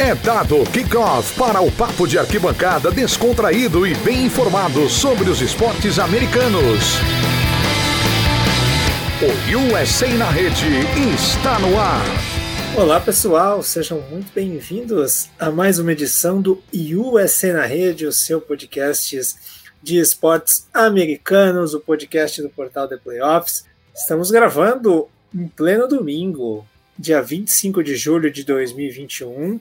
É dado kickoff para o papo de arquibancada descontraído e bem informado sobre os esportes americanos. O USA na rede está no ar. Olá pessoal, sejam muito bem-vindos a mais uma edição do USA na rede, o seu podcast de esportes americanos, o podcast do portal The Playoffs. Estamos gravando em pleno domingo, dia 25 de julho de 2021.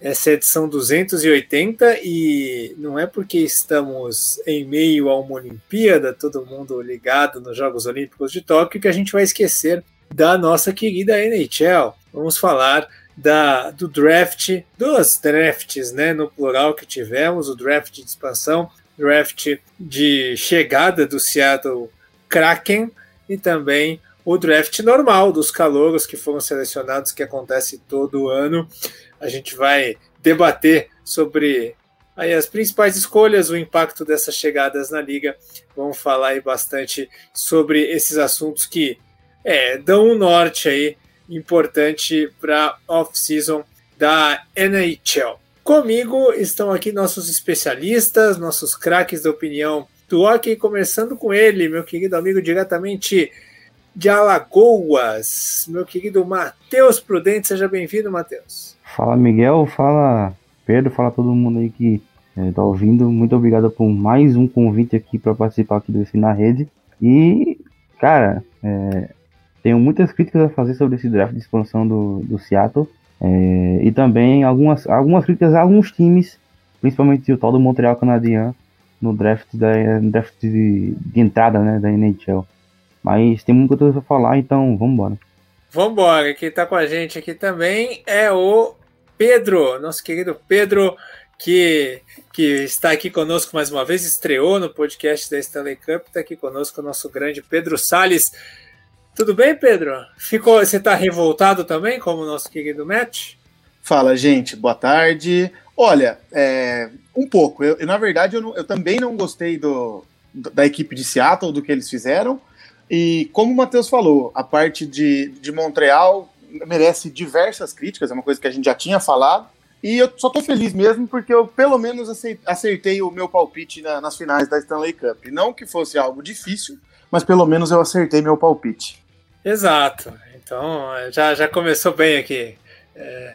Essa é a edição 280 e não é porque estamos em meio a uma Olimpíada, todo mundo ligado nos Jogos Olímpicos de Tóquio, que a gente vai esquecer da nossa querida NHL. Vamos falar da, do draft, dos drafts, né, no plural que tivemos, o draft de expansão, draft de chegada do Seattle Kraken e também o draft normal dos calouros que foram selecionados, que acontece todo ano a gente vai debater sobre aí as principais escolhas, o impacto dessas chegadas na liga. Vamos falar aí bastante sobre esses assuntos que é, dão um norte aí importante para off-season da NHL. Comigo estão aqui nossos especialistas, nossos craques da opinião do hockey, começando com ele, meu querido amigo diretamente de Alagoas, meu querido Matheus Prudente. Seja bem-vindo, Matheus. Fala Miguel, fala Pedro, fala todo mundo aí que é, ouvindo. Muito obrigado por mais um convite aqui para participar aqui do Esse na Rede. E, cara, é, tenho muitas críticas a fazer sobre esse draft de expansão do, do Seattle. É, e também algumas, algumas críticas a alguns times, principalmente o tal do Montreal Canadiens, no draft, da, draft de, de entrada né, da NHL. Mas tem muita coisa para falar, então vamos embora. Vamos embora. Quem está com a gente aqui também é o Pedro, nosso querido Pedro, que, que está aqui conosco mais uma vez, estreou no podcast da Stanley Cup, está aqui conosco o nosso grande Pedro Sales. Tudo bem, Pedro? Ficou, você está revoltado também, como o nosso querido Matt? Fala, gente, boa tarde. Olha, é, um pouco. Eu, na verdade, eu, não, eu, também não gostei do, da equipe de Seattle, do que eles fizeram. E como o Matheus falou, a parte de, de Montreal merece diversas críticas, é uma coisa que a gente já tinha falado. E eu só tô feliz mesmo porque eu pelo menos acertei o meu palpite na, nas finais da Stanley Cup. Não que fosse algo difícil, mas pelo menos eu acertei meu palpite. Exato. Então já, já começou bem aqui é,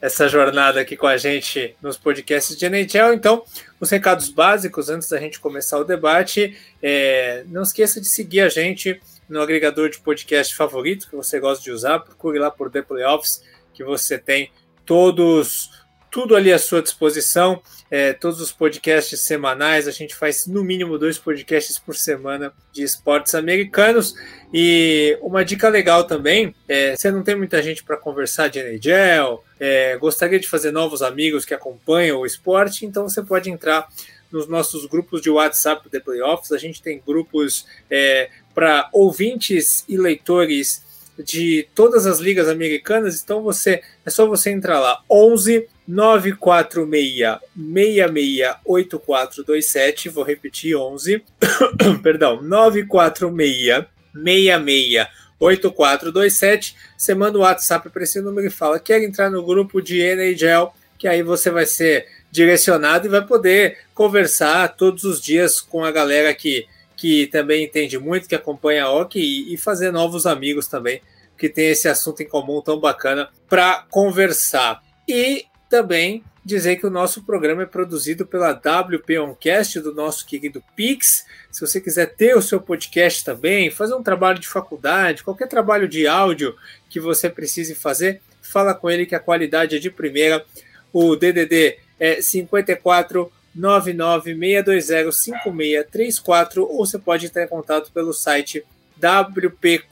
essa jornada aqui com a gente nos podcasts de NHL. Então, os recados básicos antes da gente começar o debate. É, não esqueça de seguir a gente no agregador de podcast favorito que você gosta de usar. Procure lá por The Playoffs, que você tem todos, tudo ali à sua disposição. É, todos os podcasts semanais. A gente faz no mínimo dois podcasts por semana de esportes americanos. E uma dica legal também: é, você não tem muita gente para conversar de NHL, é, gostaria de fazer novos amigos que acompanham o esporte, então você pode entrar nos nossos grupos de WhatsApp The Playoffs. A gente tem grupos é, para ouvintes e leitores de todas as ligas americanas. Então você é só você entrar lá 11 946 668427. Vou repetir 11. Perdão, 946 668427. Você manda o WhatsApp para esse número e fala: "Quer entrar no grupo de NHL?" Que aí você vai ser direcionado e vai poder conversar todos os dias com a galera que, que também entende muito, que acompanha a hockey e, e fazer novos amigos também, que tem esse assunto em comum tão bacana para conversar. E também dizer que o nosso programa é produzido pela WP Oncast, do nosso querido Pix. Se você quiser ter o seu podcast também, fazer um trabalho de faculdade, qualquer trabalho de áudio que você precise fazer, fala com ele que a qualidade é de primeira. O DDD é 54 996205634 ou você pode entrar em contato pelo site wp.com.rs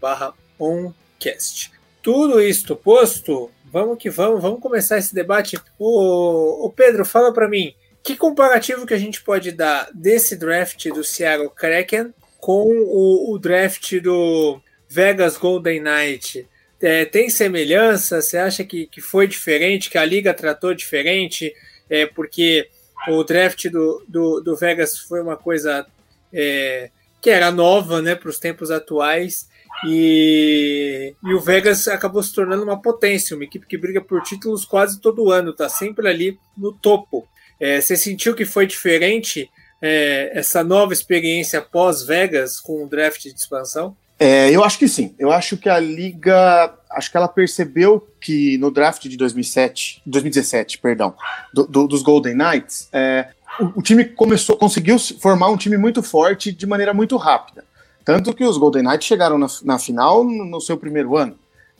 barra oncast. Tudo isto posto, vamos que vamos, vamos começar esse debate. O, o Pedro, fala para mim, que comparativo que a gente pode dar desse draft do Seattle Kraken com o, o draft do Vegas Golden Knight? é, tem semelhança? Você acha que, que foi diferente, que a liga tratou diferente? É, porque o draft do, do, do Vegas foi uma coisa é, que era nova né, para os tempos atuais E, e o Vegas acabou se tornando uma potência, uma equipe que briga por títulos quase todo ano, tá sempre ali no topo. É, você sentiu que foi diferente é, essa nova experiência pós-Vegas com o draft de expansão? É, eu acho que sim. Eu acho que a liga, acho que ela percebeu que no draft de 2007, 2017, perdão, do, do, dos Golden Knights, é, o, o, time começou, conseguiu formar um time muito forte de maneira muito rápida. Tanto que os Golden Knights chegaram na, na final no, no, seu primeiro ano.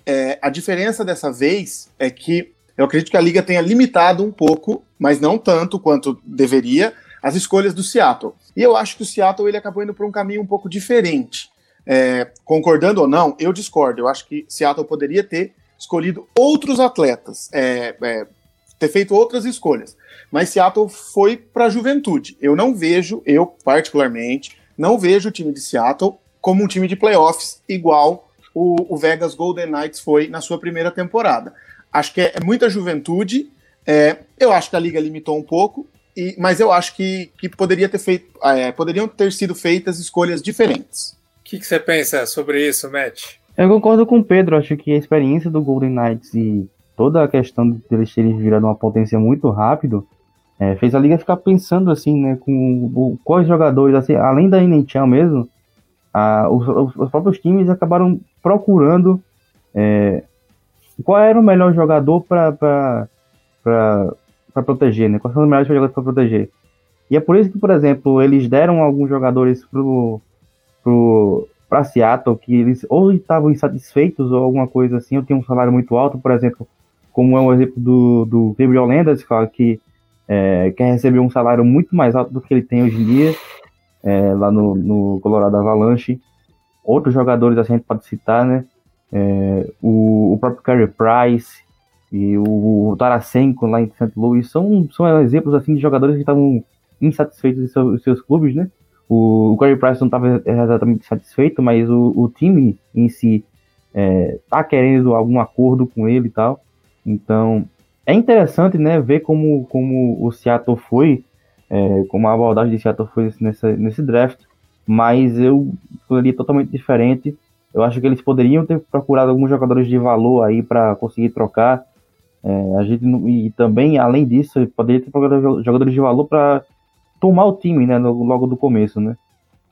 É, a diferença dessa vez é que eu acredito que a liga tenha limitado um pouco, mas não tanto quanto deveria, as escolhas do Seattle. E eu acho que o Seattle ele acabou indo por um caminho um pouco diferente. É, concordando ou não, eu discordo. Eu acho que Seattle poderia ter escolhido outros atletas, é, é, ter feito outras escolhas. Mas Seattle foi para a juventude. Eu não vejo, eu particularmente, não vejo o time de Seattle como um time de playoffs igual o, o Vegas Golden Knights foi na sua primeira temporada. Acho que é, é muita juventude. É, eu acho que a liga limitou um pouco, e, mas eu acho que, que poderia ter feito, é, poderiam ter sido feitas escolhas diferentes. O que, você pensa sobre isso, Matt? Eu concordo com o Pedro, acho que a experiência do Golden Knights e toda a questão de eles terem virado uma potência muito rápido é, fez a liga ficar pensando assim, né, com o, quais jogadores, assim, além da NHL mesmo, a, os, os, próprios times acabaram procurando é, qual era o melhor jogador para proteger, né? Quais são os melhores jogadores para proteger? E é por isso que, por exemplo, eles deram alguns jogadores pro, pro, para Seattle que eles ou estavam insatisfeitos ou alguma coisa assim, ou tinham um salário muito alto, por exemplo, como é o exemplo do, do Gabriel Lendas, que é, quer receber um salário muito mais alto do que ele tem hoje em dia, é, lá no, no Colorado Avalanche. Outros jogadores assim, a gente pode citar, né? É, o, o, próprio Carey Price e o, o Tarasenko lá em St. Louis são, são exemplos assim de jogadores que estavam insatisfeitos em seus, seus clubes, né? O, o Corey Price não estava exatamente satisfeito, mas o, o time em si é, tá querendo algum acordo com ele e tal. Então é interessante, né, ver como, como o Seattle foi, é, como a abordagem de Seattle foi nessa, nesse draft. Mas eu escolheria totalmente diferente. Eu acho que eles poderiam ter procurado alguns jogadores de valor aí para conseguir trocar. É, a gente e também, além disso, poderia ter procurado jogadores de valor para tomar o time, né, logo do começo, né?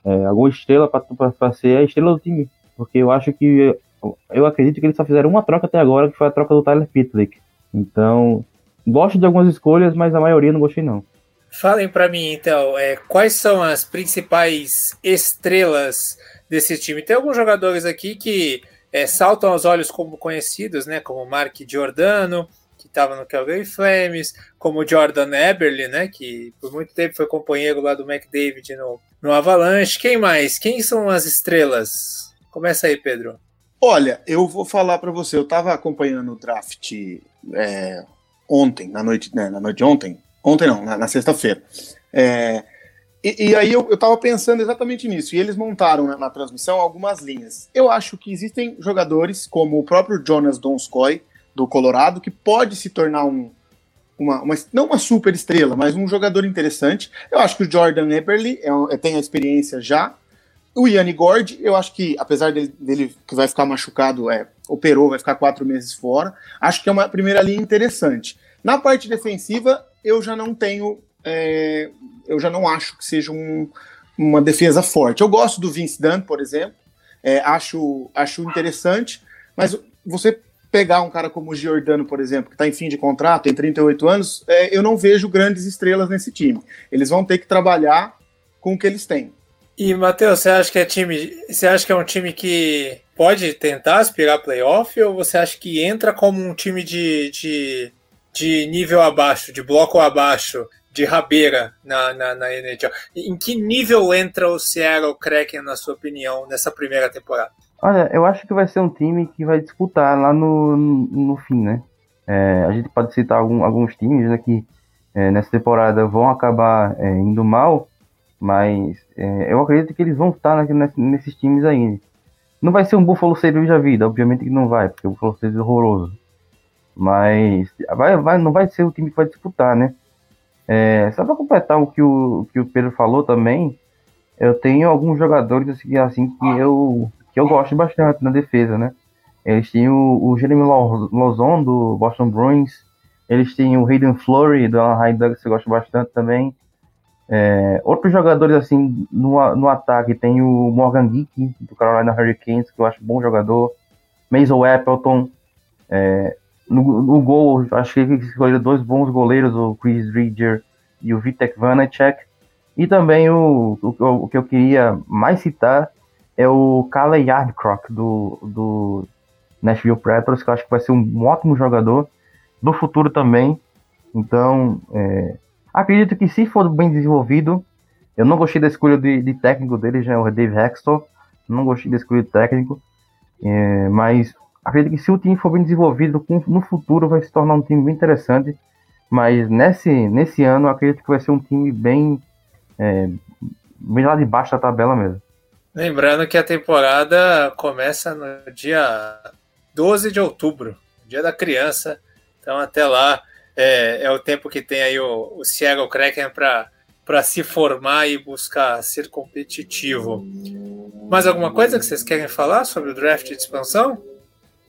É, alguma estrela para ser a estrela do time, porque eu acho que eu acredito que eles só fizeram uma troca até agora, que foi a troca do Tyler Pitlick. Então, gosto de algumas escolhas, mas a maioria não gostei não. Falem para mim então, é, quais são as principais estrelas desse time? Tem alguns jogadores aqui que é, saltam aos olhos como conhecidos, né? Como Mark Giordano, estava no Calgary Flames, como Jordan Eberle, né, que por muito tempo foi companheiro lá do McDavid no, no Avalanche. Quem mais? Quem são as estrelas? Começa aí, Pedro. Olha, eu vou falar para você. Eu estava acompanhando o draft é, ontem, na noite, né, na noite de ontem. Ontem não, na, na sexta-feira. É, e, e, aí eu, estava pensando exatamente nisso. E eles montaram na, na, transmissão algumas linhas. Eu acho que existem jogadores como o próprio Jonas Donskoy, do Colorado, que pode se tornar um, uma, uma, não uma super estrela, mas um jogador interessante. Eu acho que o Jordan Eberle é, é, tem a experiência já. O Yanni Gord, eu acho que, apesar dele, dele, que vai ficar machucado, é, operou, vai ficar quatro meses fora, acho que é uma primeira linha interessante. Na parte defensiva, eu já não tenho, é, eu já não acho que seja um, uma defesa forte. Eu gosto do Vince Dunn, por exemplo, é, acho, acho interessante, mas você pegar um cara como o Giordano, por exemplo, que está em fim de contrato, tem 38 anos, é, eu não vejo grandes estrelas nesse time. Eles vão ter que trabalhar com o que eles têm. E, Matheus, você acha que é time. Você acha que é um time que pode tentar aspirar playoff ou você acha que entra como um time de, de, de nível abaixo, de bloco abaixo, de rabeira na, na, na NHL? Em que nível entra o Seattle Kraken, na sua opinião, nessa primeira temporada? Olha, eu acho que vai ser um time que vai disputar lá no, no, fim, né? É, a gente pode citar algum, alguns times né, que é, nessa temporada vão acabar é, indo mal, mas é, eu acredito que eles vão estar nesses, nesses times aí. Não vai ser um Buffalo Sabres da vida, obviamente que não vai, porque o Buffalo Sabres é horroroso. Mas vai, vai, não vai ser o time que vai disputar, né? É, só para completar o que o, que o Pedro falou também, eu tenho alguns jogadores assim, assim que eu que eu gosto bastante na defesa, né? Eles têm o, o Jeremy Lozon, do Boston Bruins, eles têm o Hayden Flurry, do Anaheim Ducks, que eu gosto bastante também. É, outros jogadores, assim, no, no ataque, tem o Morgan Geek, do Carolina Hurricanes, que eu acho bom jogador. Mason Appleton. É, no, no, gol, acho que eles escolheram dois bons goleiros, o Chris Ridger e o Vitek Vanacek. E também o, o, o, que eu queria mais citar é o Kale Yardcrock, do, do Nashville Predators, que eu acho que vai ser um ótimo jogador do futuro também. Então, é, acredito que se for bem desenvolvido, eu não gostei da escolha de, de técnico dele, já é o Dave Hextor, não gostei da escolha de técnico, é, mas acredito que se o time for bem desenvolvido, no futuro vai se tornar um time bem interessante. Mas nesse, nesse ano, acredito que vai ser um time bem, é, bem lá de baixo da tabela mesmo. Lembrando que a temporada começa no dia 12 de outubro, dia da criança. Então, até lá é, é o tempo que tem aí o, o Seattle Kraken para se formar e buscar ser competitivo. Mais alguma coisa que vocês querem falar sobre o draft de expansão?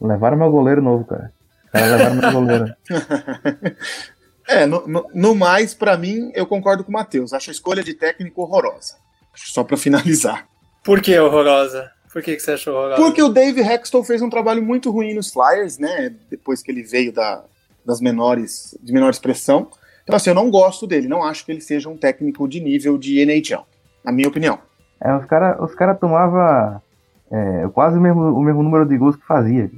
Levaram meu goleiro novo, cara. cara levaram meu goleiro. é, no, no, no mais, para mim, eu concordo com o Matheus. Acho a escolha de técnico horrorosa. Só para finalizar. Por que horrorosa? Por que, que você achou horrorosa? Porque o Dave Hexton fez um trabalho muito ruim nos Flyers, né? Depois que ele veio da, das menores, de menor expressão. Então, assim, eu não gosto dele. Não acho que ele seja um técnico de nível de NHL, na minha opinião. É, os caras os cara tomavam é, quase o mesmo, o mesmo número de gols que fazia.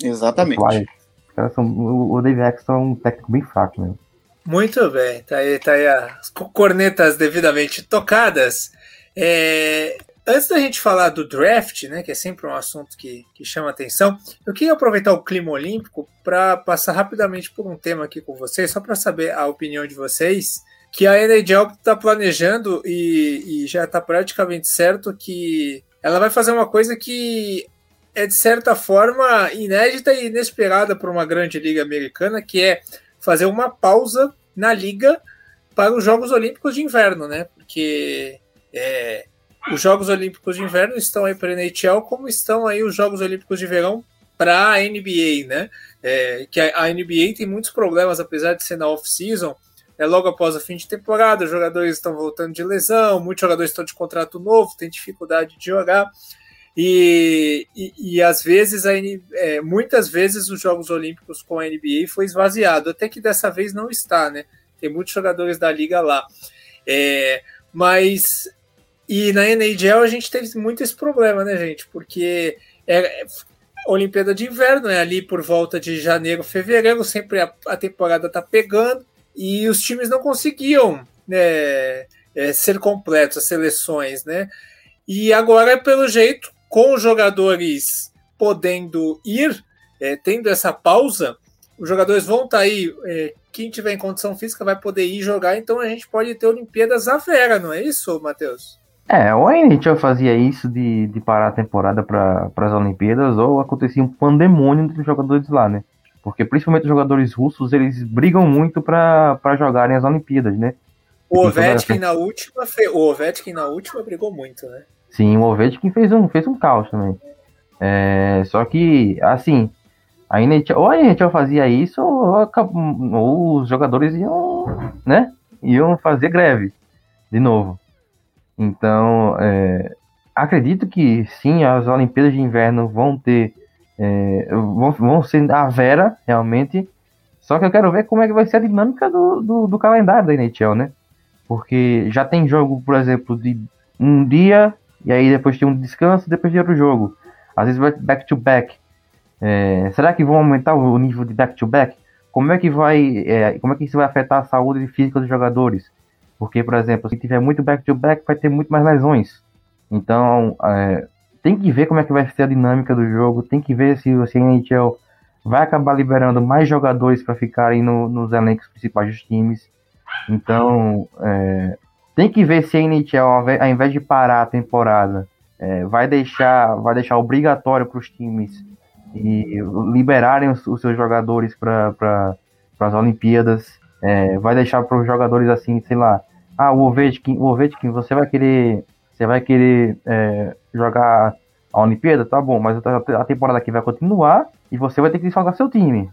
Exatamente. Os são, o, o Dave Exton é um técnico bem fraco mesmo. Muito bem, tá aí, tá aí as cornetas devidamente tocadas. É, antes da gente falar do draft, né, que é sempre um assunto que, que chama atenção, eu queria aproveitar o clima olímpico para passar rapidamente por um tema aqui com vocês, só para saber a opinião de vocês, que a NHL está planejando e, e já está praticamente certo que ela vai fazer uma coisa que é de certa forma inédita e inesperada para uma grande liga americana, que é fazer uma pausa na liga para os Jogos Olímpicos de Inverno, né? Porque é, os Jogos Olímpicos de Inverno estão aí para a NHL, como estão aí os Jogos Olímpicos de Verão para a NBA, né? É, que a, a, NBA tem muitos problemas, apesar de ser na off-season, é logo após o fim de temporada, os jogadores estão voltando de lesão, muitos jogadores estão de contrato novo, têm dificuldade de jogar. E, e, e, às vezes, a, é, muitas vezes, os Jogos Olímpicos com a NBA foi esvaziado, até que dessa vez não está, né? Tem muitos jogadores da liga lá. É, mas, e na NHL a gente teve muito esse problema, né, gente? Porque é, Olimpíada de Inverno é ali por volta de janeiro, fevereiro, sempre a, a temporada tá pegando e os times não conseguiam né, é, ser completos, as seleções, né? E agora, pelo jeito, com os jogadores podendo ir, é, tendo essa pausa, os jogadores vão estar tá aí. É, quem tiver em condição física vai poder ir jogar, então a gente pode ter Olimpíadas à vera, não é isso, Matheus? É, ou a NHL fazia isso de, de parar a temporada para as Olimpíadas, ou acontecia um pandemônio entre os jogadores lá, né? Porque principalmente os jogadores russos, eles brigam muito para jogarem as Olimpíadas, né? O Ovechkin na última, o Ovechkin na última brigou muito, né? Sim, o Ovechkin fez um, fez um caos também. É, só que, assim, a NHL, ou a NHL fazia isso, ou, ou, os jogadores iam, né, iam fazer greve de novo. Então, é, acredito que sim, as Olimpíadas de Inverno vão ter, é, vão, vão ser a vera, realmente, só que eu quero ver como é que vai ser a dinâmica do, do, do calendário da NHL, né? Porque já tem jogo, por exemplo, de um dia e aí depois tem um descanso, depois tem outro jogo. Às vezes vai back to back. É, será que vão aumentar o nível de back to back? Como é que vai, é, como é que isso vai afetar a saúde física dos jogadores? Porque, por exemplo, se tiver muito back to back, vai ter muito mais lesões. Então, é, tem que ver como é que vai ser a dinâmica do jogo, tem que ver se, se a NHL vai acabar liberando mais jogadores para ficarem no, nos elencos principais dos times. Então, é, tem que ver se a NHL, ao invés de parar a temporada, é, vai deixar vai deixar obrigatório para os times e liberarem os, os seus jogadores para pra, as Olimpíadas. É, vai deixar para os jogadores assim, sei lá, ah, o Ovechkin, o Ovechkin, você vai querer você vai querer é, jogar a Olimpíada, tá bom, mas a temporada aqui vai continuar e você vai ter que desfalcar seu time.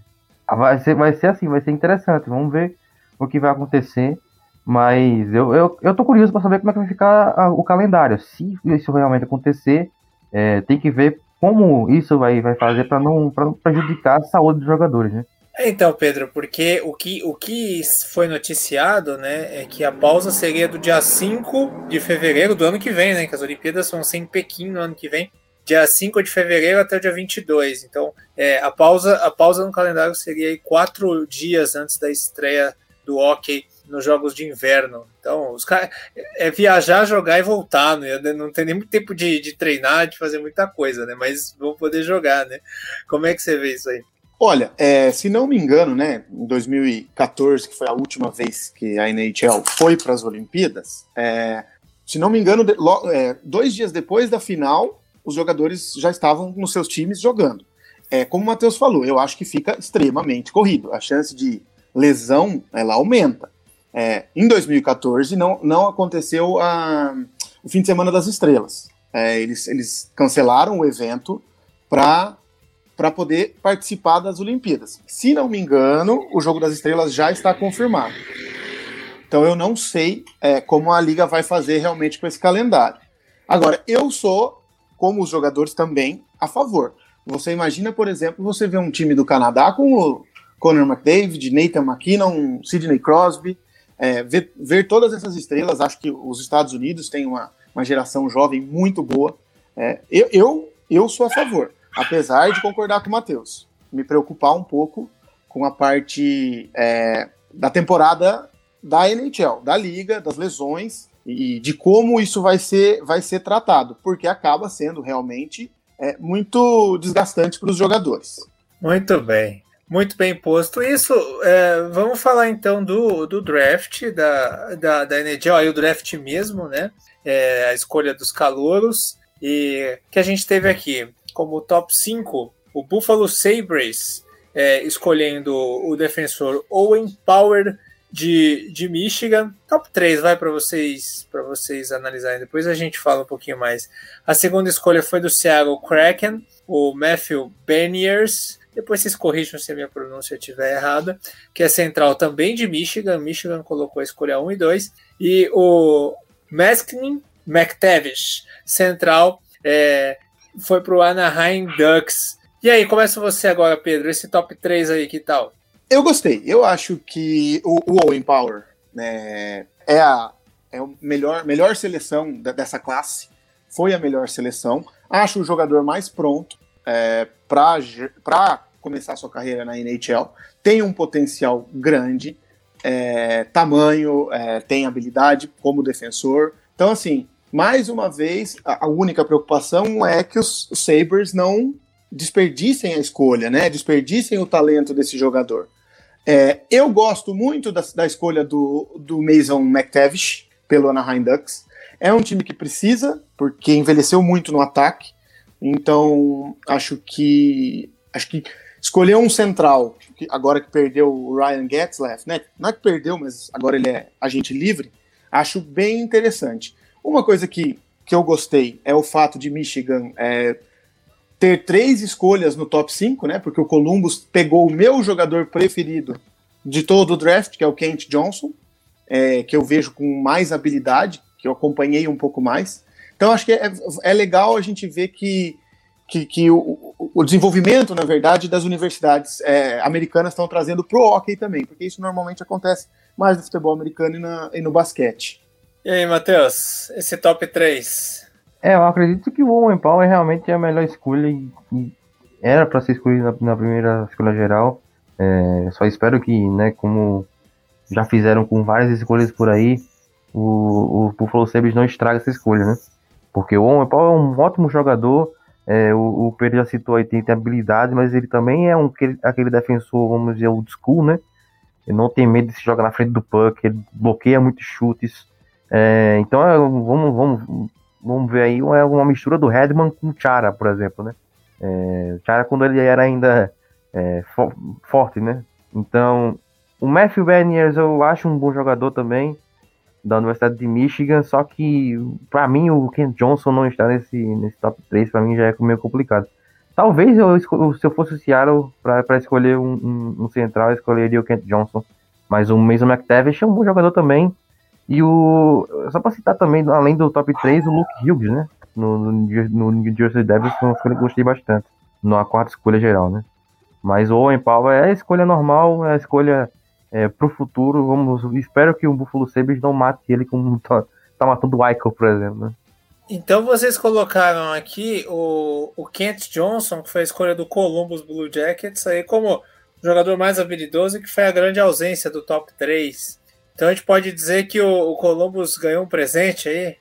Ah, vai ser, vai ser assim, vai ser interessante. Vamos ver o que vai acontecer. Mas eu, eu, eu tô curioso para saber como é que vai ficar a, o calendário. Se isso realmente acontecer, é, tem que ver como isso vai, vai fazer para não, pra não prejudicar a saúde dos jogadores, né? Então, Pedro, porque o que, o que foi noticiado, né, é que a pausa seria do dia 5 de fevereiro do ano que vem, né, que as Olimpíadas vão ser em Pequim no ano que vem, dia 5 de fevereiro até o dia 22. Então, é, a, pausa, a pausa no calendário seria quatro dias antes da estreia do hockey nos jogos de inverno. Então, os caras é viajar, jogar e voltar, né? Não tem nem muito tempo de, de treinar, de fazer muita coisa, né? Mas vão poder jogar, né? Como é que você vê isso aí? Olha, é, se não me engano, né, em 2014, que foi a última vez que a NHL foi para as Olimpíadas, é, se não me engano, de, lo, é, dois dias depois da final, os jogadores já estavam nos seus times jogando. É, como o Matheus falou, eu acho que fica extremamente corrido. A chance de lesão ela aumenta. É, em 2014 não, não aconteceu a, o fim de semana das estrelas. É, eles, eles cancelaram o evento para para poder participar das Olimpíadas. Se não me engano, o Jogo das Estrelas já está confirmado. Então eu não sei é, como a liga vai fazer realmente com esse calendário. Agora, eu sou, como os jogadores também, a favor. Você imagina, por exemplo, você vê um time do Canadá com o Conor McDavid, Nathan McKinnon, Sidney Crosby, é, ver, ver, todas essas estrelas. Acho que os Estados Unidos têm uma, uma geração jovem muito boa. É, eu, eu, eu sou a favor apesar de concordar com o Matheus, me preocupar um pouco com a parte é, da temporada da NHL, da liga, das lesões e de como isso vai ser, vai ser tratado, porque acaba sendo realmente é, muito desgastante para os jogadores. Muito bem. Muito bem posto. Isso, é, vamos falar então do, do draft da, da, da NHL, aí o draft mesmo, né? É, a escolha dos calouros e que a gente teve aqui como top 5 o Buffalo Sabres, é, escolhendo o defensor Owen Power de, de Michigan. Top 3 vai para vocês para vocês analisarem. Depois a gente fala um pouquinho mais. A segunda escolha foi do Seattle Kraken, o Matthew Beniers. Depois vocês corrijam se a minha pronúncia estiver errada, que é central também de Michigan. Michigan colocou a escolha 1 e 2. E o Maskin McTavish, central é, foi pro Anaheim Ducks. E aí, começa você agora, Pedro, esse top 3 aí, que tal? Eu gostei. Eu acho que o, o Owen Power né, é a é a melhor, melhor seleção da, dessa classe. Foi a melhor seleção. Acho o jogador mais pronto é, para começar sua carreira na NHL. Tem um potencial grande, é, tamanho, é, tem habilidade como defensor. Então, assim, mais uma vez, a única preocupação é que os Sabres não desperdicem a escolha, né? Desperdicem o talento desse jogador. É, eu gosto muito da, da, escolha do, do Mason McTavish pelo Anaheim Ducks. É um time que precisa, porque envelheceu muito no ataque. Então, acho que acho que escolher um central, agora que perdeu o Ryan Getzlaff, né? Não é que perdeu, mas agora ele é agente livre, acho bem interessante. Uma coisa que, que eu gostei é o fato de Michigan é, ter três escolhas no top 5, né? Porque o Columbus pegou o meu jogador preferido de todo o draft, que é o Kent Johnson, é, que eu vejo com mais habilidade, que eu acompanhei um pouco mais. Então acho que é, é legal a gente ver que, que, que o, o, desenvolvimento, na verdade, das universidades é, americanas estão trazendo pro hockey também, porque isso normalmente acontece mais no futebol americano e, na, e no basquete. E aí, Matheus, esse top 3? É, eu acredito que o Owen Power realmente é a melhor escolha e era para ser escolhido na, na, primeira escolha geral. É, só espero que, né, como já fizeram com várias escolhas por aí, o, o Buffalo Sabres não estraga essa escolha, né? Porque o Owen Power é um ótimo jogador, é, o, o Pedro já citou aí, tem, tem habilidade, mas ele também é um, aquele, aquele defensor, vamos dizer, old school, né? Ele não tem medo de se jogar na frente do puck, ele bloqueia muitos chutes, é, então é, vamos, vamos, vamos ver aí é uma mistura do Redman com o Chara, por exemplo, né? É, Chara quando ele era ainda é, fo forte, né? Então o Matthew Beniers eu acho um bom jogador também. da Universidade de Michigan, só que para mim o Kent Johnson não está nesse, nesse top 3, para mim já é meio complicado. Talvez eu, se eu fosse o Seattle para escolher um, um, um, central, eu escolheria o Kent Johnson. Mas o Mason McTavish é um bom jogador também. E o. Só para citar também, além do top 3, o Luke Hughes, né? No, no, no New Jersey Devils, foi uma escolha que eu gostei bastante. Na quarta escolha geral, né? Mas o Owen Powell é a escolha normal, é a escolha é, pro futuro. Vamos, espero que o Buffalo Sabres não mate ele como tá, tá matando o Eichel, por exemplo, né? Então vocês colocaram aqui o, o Kent Johnson, que foi a escolha do Columbus Blue Jackets, aí como jogador mais habilidoso que foi a grande ausência do top 3. Então a gente pode dizer que o, o Columbus ganhou um presente aí,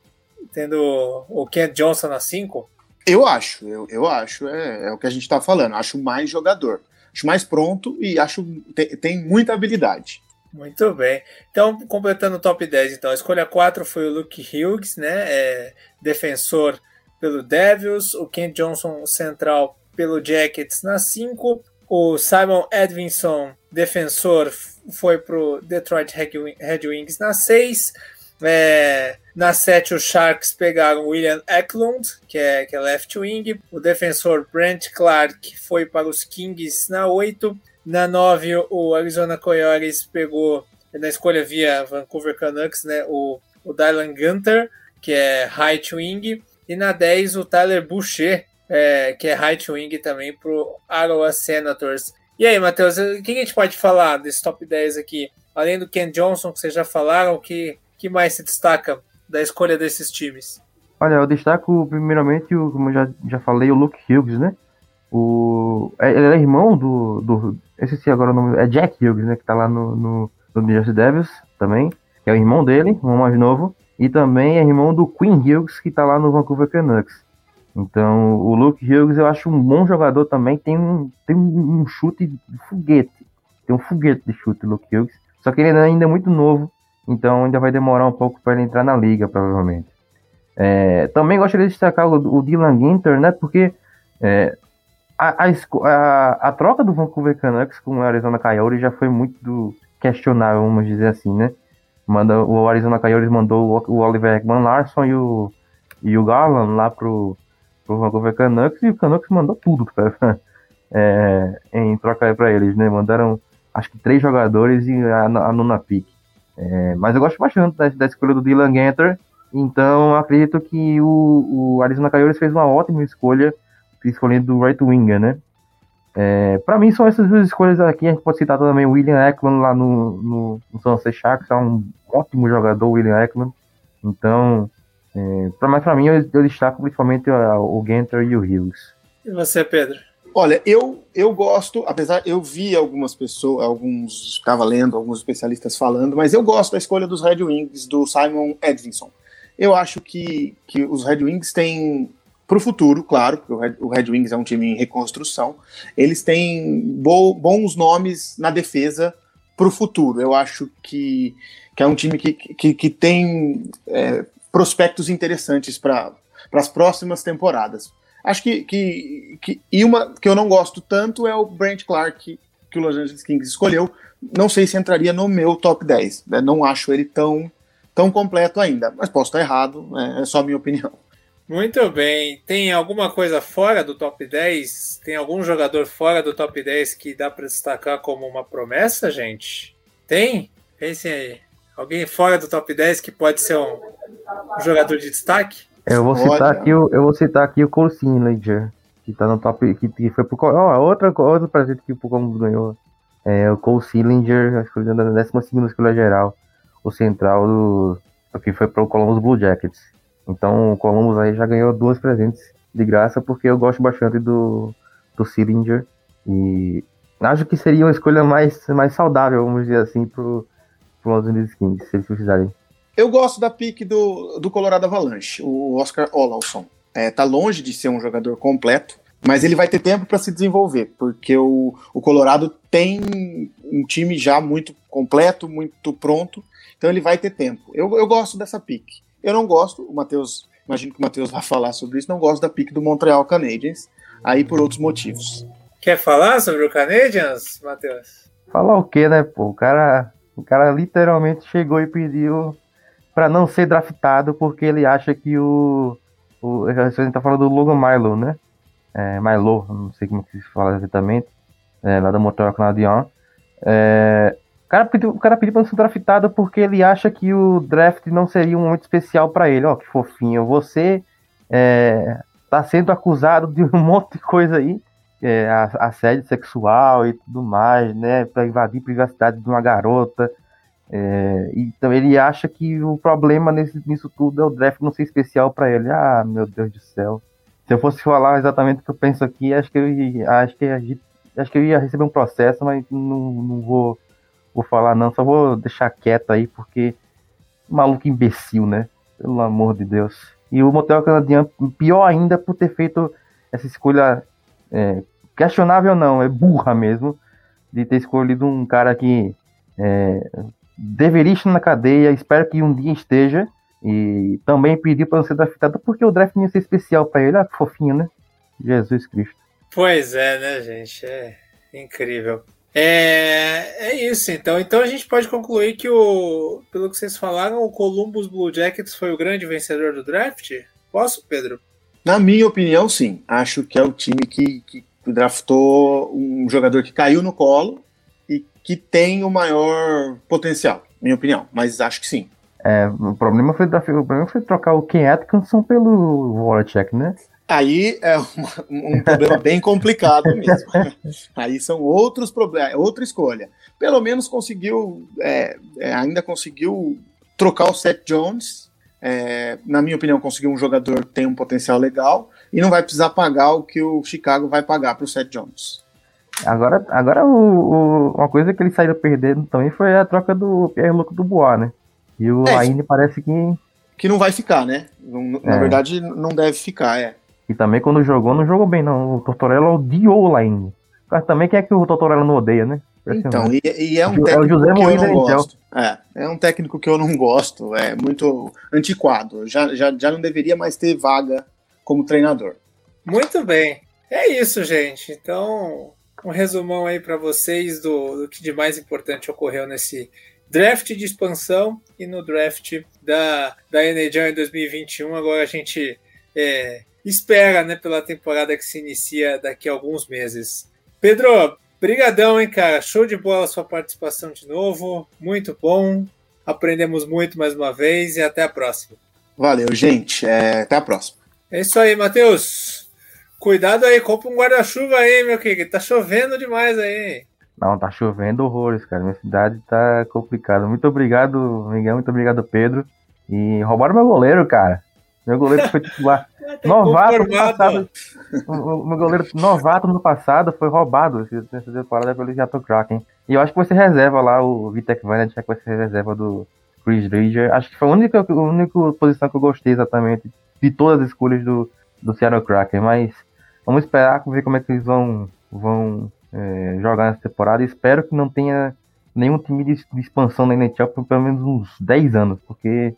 tendo o Kent Johnson na 5? Eu acho, eu, eu acho, é, é o que a gente está falando, acho mais jogador, acho mais pronto e acho tem, tem muita habilidade. Muito bem. Então, completando o top 10, então, a escolha 4 foi o Luke Hughes, né? É, defensor pelo Devils, o Kent Johnson central pelo Jackets na 5, o Simon Edvinson, defensor, foi para o Detroit Red Wings na 6. É, na 7, os Sharks pegaram William Eklund, que é, que é left wing. O defensor Brent Clark foi para os Kings na 8. Na 9, o Arizona Coyotes pegou, na escolha via Vancouver Canucks, né, o, o Dylan Gunter, que é right wing. E na 10, o Tyler Boucher, é, que é right wing também, para o Iowa Senators. E aí, Matheus, o que a gente pode falar desse top 10 aqui? Além do Ken Johnson, que vocês já falaram, o que, que mais se destaca da escolha desses times? Olha, eu destaco primeiramente, como eu já, já falei, o Luke Hughes, né? O, é, ele é irmão do, do. Sim agora o nome. É Jack Hughes, né? Que tá lá no, no, no New Jersey Devils também. Que é o irmão dele, o irmão mais novo. E também é irmão do Quinn Hughes, que tá lá no Vancouver Canucks. Então, o Luke Hughes eu acho um bom jogador também. Tem um, tem um chute de foguete. Tem um foguete de chute, o Luke Hughes. Só que ele ainda é muito novo. Então, ainda vai demorar um pouco para ele entrar na liga, provavelmente. É, também gostaria de destacar o, o Dylan Ginter, né? Porque é, a, a, a, troca do Vancouver Canucks com o Arizona Coyotes já foi muito questionável, vamos dizer assim, né? Manda, o Arizona Coyotes mandou o, Oliver Ekman Larson e o, e o Garland lá pro, pro Vancouver Canucks e o Canucks mandou tudo pra, é, em troca para eles, né? Mandaram acho que três jogadores e a, a nona pick. É, mas eu gosto bastante da, da escolha do Dylan Ganter, então acredito que o, o Arizona Coyotes fez uma ótima escolha escolhendo o right winger, né? É, para mim são essas duas escolhas aqui. A gente pode citar também o William Eklund lá no, no, no Sunset Sharks, é um ótimo jogador, o William Eklund. Então, é, pra, mas para mim eu, eu, destaco principalmente o, o Genter e o Hughes. E você, Pedro? Olha, eu, eu gosto, apesar eu vi algumas pessoas, alguns estava lendo, alguns especialistas falando, mas eu gosto da escolha dos Red Wings do Simon Edvinson. Eu acho que, que os Red Wings têm para o futuro, claro, porque o Red, o Red, Wings é um time em reconstrução, eles têm bo, bons nomes na defesa para o futuro. Eu acho que, que é um time que, que, que tem é, prospectos interessantes para as próximas temporadas. Acho que, que, que. E uma que eu não gosto tanto é o Brent Clark, que o Los Angeles Kings escolheu. Não sei se entraria no meu top 10. Né? Não acho ele tão, tão completo ainda. Mas posso estar errado, né? é só minha opinião. Muito bem. Tem alguma coisa fora do top 10? Tem algum jogador fora do top 10 que dá para destacar como uma promessa, gente? Tem? Pensem aí. Alguém fora do top 10 que pode ser um, um jogador de destaque? Eu vou citar aqui o, eu vou citar aqui o Cole que tá no top, que, que foi pro oh, outra outro presente que o Columbus ganhou. É o Cole Sillinger, acho que foi na 12 escolha geral, o central do que foi pro Columbus Blue Jackets. Então o Columbus aí já ganhou duas presentes de graça, porque eu gosto bastante do, do Sillinger. E acho que seria uma escolha mais, mais saudável, vamos dizer assim, pro, pro Kings, se eles precisarem. Eu gosto da pique do, do Colorado Avalanche, o Oscar Olafson. É, tá longe de ser um jogador completo, mas ele vai ter tempo para se desenvolver, porque o, o Colorado tem um time já muito completo, muito pronto, então ele vai ter tempo. Eu, eu gosto dessa pique. Eu não gosto, o Matheus, imagino que o Matheus vai falar sobre isso, não gosto da pique do Montreal Canadiens, aí por outros motivos. Quer falar sobre o Canadiens, Matheus? Falar o quê, né, pô? O cara, o cara literalmente chegou e pediu para não ser draftado porque ele acha que o. o a gente tá falando do Logan Milo, né? É, Milo, não sei como que se fala exatamente. É, lá da Motor Canadian. É, o cara pediu, o cara pediu pra não ser draftado porque ele acha que o draft não seria um momento especial para ele. Ó, que fofinho. Você é, tá sendo acusado de um monte de coisa aí. É, assédio sexual e tudo mais, né? Pra invadir a privacidade de uma garota. É, então ele acha que o problema nesse, nisso tudo é o draft não ser especial para ele. Ah, meu Deus do céu. Se eu fosse falar exatamente o que eu penso aqui, acho que eu acho que acho que eu ia receber um processo, mas não, não vou, vou falar não, só vou deixar quieto aí, porque maluco imbecil, né? Pelo amor de Deus. E o Motel Canadiano, pior ainda por ter feito essa escolha é, questionável não, é burra mesmo, de ter escolhido um cara que é, deveria estar na cadeia, espero que um dia esteja. E também pediu para não ser draftado porque o draft ia ser especial para ele. Ah, que fofinho, né? Jesus Cristo. Pois é, né, gente? É incrível. É, é isso, então. Então a gente pode concluir que o, pelo que vocês falaram, o Columbus Blue Jackets foi o grande vencedor do draft? Posso, Pedro? Na minha opinião, sim. Acho que é o time que, que draftou um jogador que caiu no colo que tem o maior potencial, minha opinião. Mas acho que sim. É, o problema foi, o problema foi trocar o Ken Atkinson pelo Voracek, né? Aí é um, um problema bem complicado mesmo. Aí são outros problemas, outra escolha. Pelo menos conseguiu, é, é, ainda conseguiu trocar o Seth Jones. É, na minha opinião, conseguiu um jogador que tem um potencial legal e não vai precisar pagar o que o Chicago vai pagar para o Seth Jones. Agora, agora o, o, uma coisa que eles saíram perdendo também foi a troca do Pierre-Luc Dubois, né? E o é, parece que... Que não vai ficar, né? Não, é. Na verdade, não deve ficar, é. E também quando jogou, não jogou bem, não. O Tortorella odiou o Laine. Mas também quem é que o Tortorella não odeia, né? Então, e, e, é um técnico é que eu não gosto. É, é um técnico que eu não gosto, é muito antiquado. Já, já, já não deveria mais ter vaga como treinador. Muito bem. É isso, gente. Então, um resumão aí para vocês do, do, que de mais importante ocorreu nesse draft de expansão e no draft da, da NHL em 2021. Agora a gente é, espera né, pela temporada que se inicia daqui a alguns meses. Pedro, brigadão, hein, cara? Show de bola a sua participação de novo. Muito bom. Aprendemos muito mais uma vez e até a próxima. Valeu, gente. É, até a próxima. É isso aí, Matheus. Cuidado aí, compra um guarda-chuva aí, meu querido. Tá chovendo demais aí. Não, tá chovendo horrores, cara. Minha cidade tá complicada. Muito obrigado, Miguel. Muito obrigado, Pedro. E roubaram meu goleiro, cara. Meu goleiro foi titular. novato no passado. O, meu goleiro novato no passado foi roubado nessa temporada pelo Seattle Kraken. E eu acho que ser reserva lá, o Vitek Vanat, que vai ser reserva do Chris Bridger. Acho que foi a única, a única posição que eu gostei exatamente de todas as escolhas do, do Seattle Kraken. Mas Vamos esperar ver como é que eles vão, vão é, jogar nessa temporada. Espero que não tenha nenhum time de, de, expansão na NHL por pelo menos uns 10 anos, porque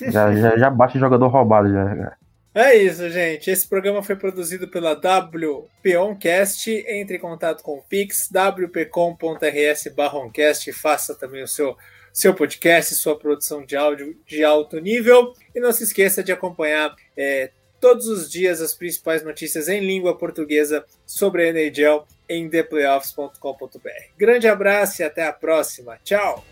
já, já, já bate jogador roubado já. É isso, gente. Esse programa foi produzido pela WPOncast. Entre em contato com o Pix, wpcom.rs barroncast e faça também o seu, seu podcast, sua produção de áudio de alto nível. E não se esqueça de acompanhar é, todos os dias as principais notícias em língua portuguesa sobre a NHL em theplayoffs.com.br. Grande abraço e até a próxima. Tchau!